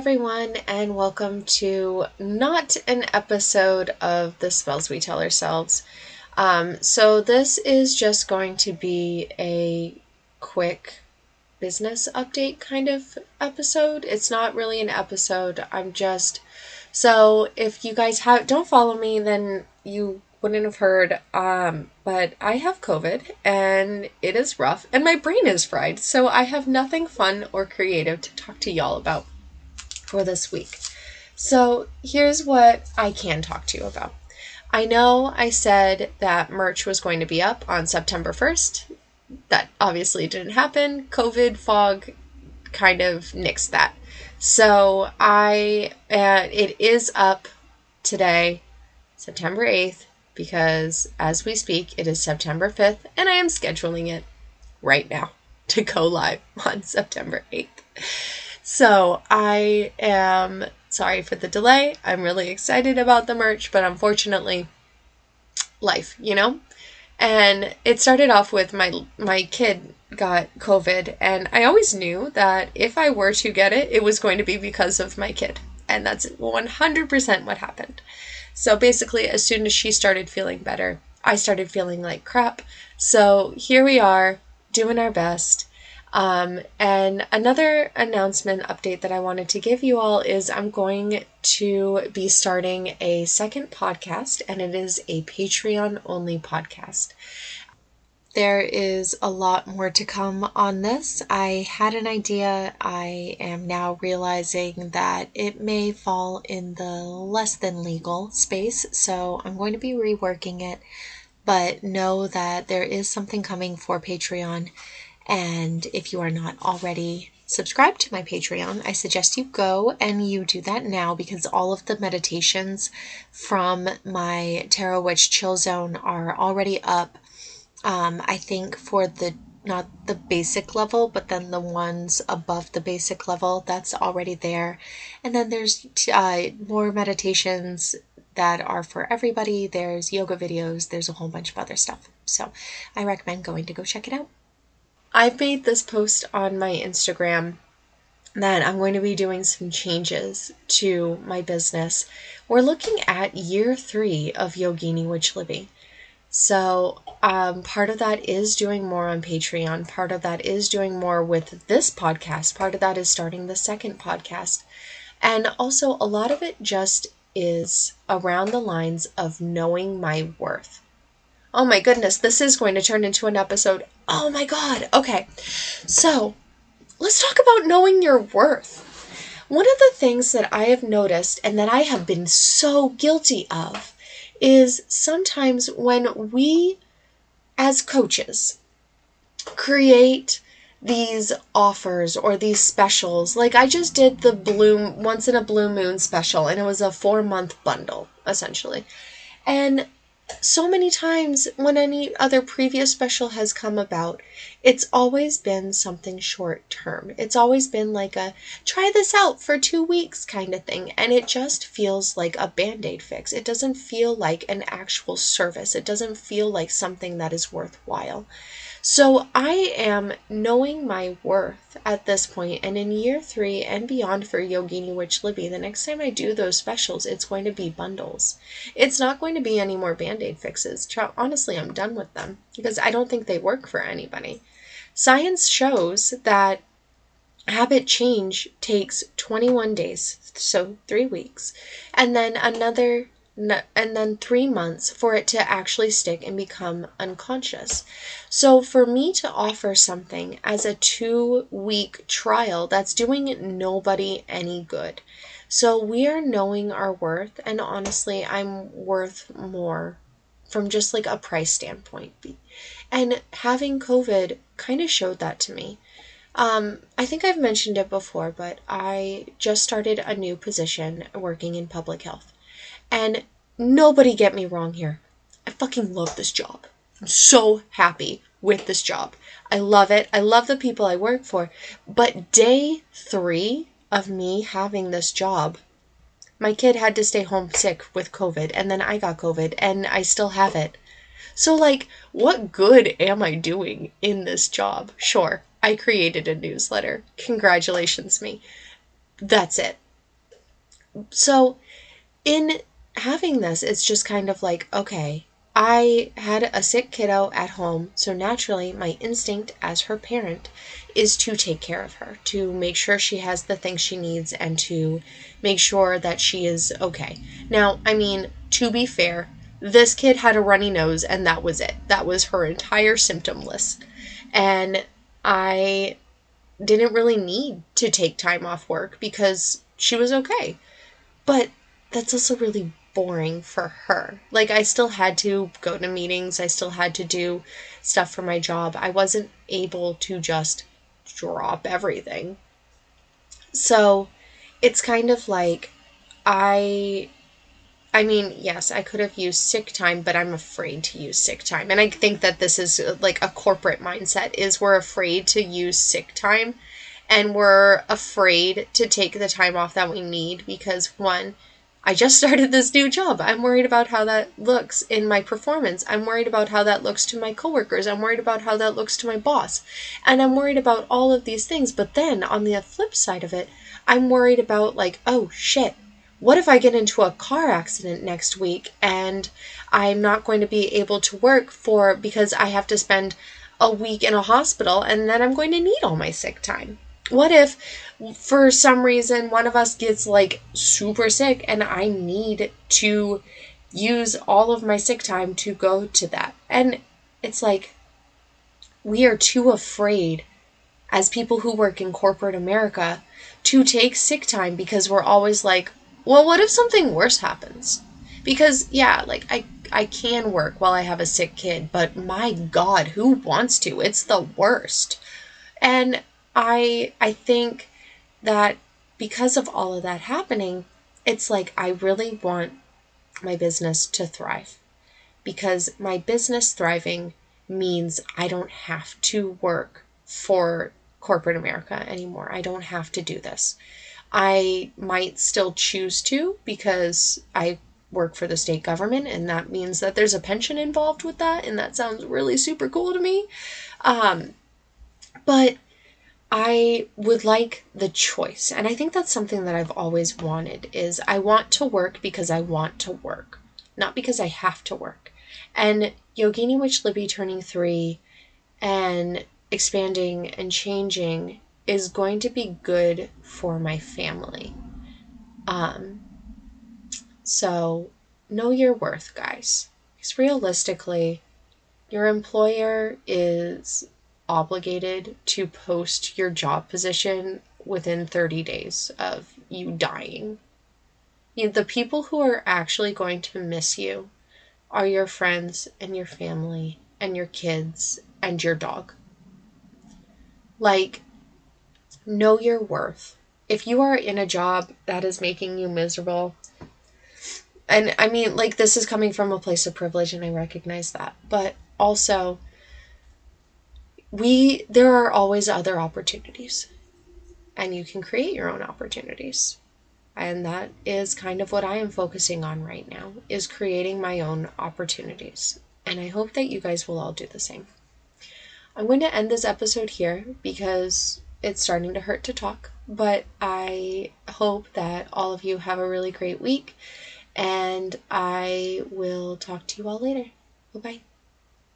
Everyone, and welcome to not an episode of The Spells We Tell Ourselves. Um, so, this is just going to be a quick business update kind of episode. It's not really an episode. I'm just. So, if you guys have don't follow me, then you wouldn't have heard. Um, but I have COVID and it is rough, and my brain is fried. So, I have nothing fun or creative to talk to y'all about for this week. So, here's what I can talk to you about. I know I said that merch was going to be up on September 1st. That obviously didn't happen. COVID fog kind of nixed that. So, I uh, it is up today, September 8th, because as we speak, it is September 5th, and I am scheduling it right now to go live on September 8th. So I am sorry for the delay. I'm really excited about the merch, but unfortunately, life, you know? And it started off with my my kid got COVID, and I always knew that if I were to get it, it was going to be because of my kid. And that's 100% what happened. So basically, as soon as she started feeling better, I started feeling like crap. So here we are, doing our best. Um, and another announcement update that I wanted to give you all is I'm going to be starting a second podcast, and it is a Patreon only podcast. There is a lot more to come on this. I had an idea. I am now realizing that it may fall in the less than legal space, so I'm going to be reworking it. But know that there is something coming for Patreon and if you are not already subscribed to my Patreon, I suggest you go and you do that now because all of the meditations from my Tarot Witch Chill Zone are already up. Um, I think for the not the basic level, but then the ones above the basic level, that's already there. And then there's uh, more meditations that are for everybody. There's yoga videos, there's a whole bunch of other stuff. So I recommend going to go check it out. I've made this post on my Instagram that I'm going to be doing some changes to my business. We're looking at year three of Yogini Witch Libby. So, um, part of that is doing more on Patreon. Part of that is doing more with this podcast. Part of that is starting the second podcast. And also, a lot of it just is around the lines of knowing my worth. Oh my goodness, this is going to turn into an episode. Oh my god. Okay. So, let's talk about knowing your worth. One of the things that I have noticed and that I have been so guilty of is sometimes when we, as coaches, create these offers or these specials. Like I just did the bloom once in a blue moon special and it was a 4 month bundle essentially. And so many times when any other previous special has come about, it's always been something short term. It's always been like a try this out for two weeks kind of thing. And it just feels like a band aid fix. It doesn't feel like an actual service, it doesn't feel like something that is worthwhile. So I am knowing my worth at this point, and in year three and beyond for Yogini Witch Libby, the next time I do those specials, it's going to be bundles. It's not going to be any more band aid fixes. Honestly, I'm done with them because I don't think they work for anybody. Science shows that habit change takes 21 days, so three weeks, and then another and then three months for it to actually stick and become unconscious. So, for me to offer something as a two week trial, that's doing nobody any good. So, we are knowing our worth, and honestly, I'm worth more from just like a price standpoint. And having COVID kind of showed that to me. Um, I think I've mentioned it before, but I just started a new position working in public health. And nobody get me wrong here. I fucking love this job. I'm so happy with this job. I love it. I love the people I work for. But day three of me having this job, my kid had to stay home sick with COVID, and then I got COVID, and I still have it. So, like, what good am I doing in this job? Sure, I created a newsletter. Congratulations, me. that's it. So, in having this, it's just kind of like, okay, I had a sick kiddo at home, so naturally, my instinct as her parent is to take care of her, to make sure she has the things she needs, and to make sure that she is okay. Now, I mean, to be fair, this kid had a runny nose, and that was it. That was her entire symptom list. And I didn't really need to take time off work because she was okay. But that's also really boring for her. Like, I still had to go to meetings, I still had to do stuff for my job. I wasn't able to just drop everything. So, it's kind of like I I mean, yes, I could have used sick time, but I'm afraid to use sick time. And I think that this is like a corporate mindset is we're afraid to use sick time and we're afraid to take the time off that we need because one, I just started this new job. I'm worried about how that looks in my performance. I'm worried about how that looks to my coworkers. I'm worried about how that looks to my boss. And I'm worried about all of these things. But then on the flip side of it, I'm worried about like, oh shit, what if I get into a car accident next week and I'm not going to be able to work for because I have to spend a week in a hospital and then I'm going to need all my sick time? What if for some reason one of us gets like super sick and I need to use all of my sick time to go to that? And it's like we are too afraid as people who work in corporate America to take sick time because we're always like, well, what if something worse happens? Because yeah, like I I can work while I have a sick kid, but my god, who wants to? It's the worst. And I I think that because of all of that happening, it's like I really want my business to thrive. Because my business thriving means I don't have to work for corporate America anymore. I don't have to do this. I might still choose to because I work for the state government, and that means that there's a pension involved with that, and that sounds really super cool to me. Um, but I would like the choice, and I think that's something that I've always wanted. Is I want to work because I want to work, not because I have to work. And Yogini Witch Libby turning three, and expanding and changing is going to be good for my family. Um, so know your worth, guys. Because realistically, your employer is obligated to post your job position within 30 days of you dying. You know, the people who are actually going to miss you are your friends and your family and your kids and your dog. Like, know your worth. If you are in a job that is making you miserable, and I mean, like, this is coming from a place of privilege, and I recognize that, but also, we, there are always other opportunities, and you can create your own opportunities. And that is kind of what I am focusing on right now is creating my own opportunities. And I hope that you guys will all do the same. I'm going to end this episode here because it's starting to hurt to talk, but I hope that all of you have a really great week, and I will talk to you all later. Bye bye.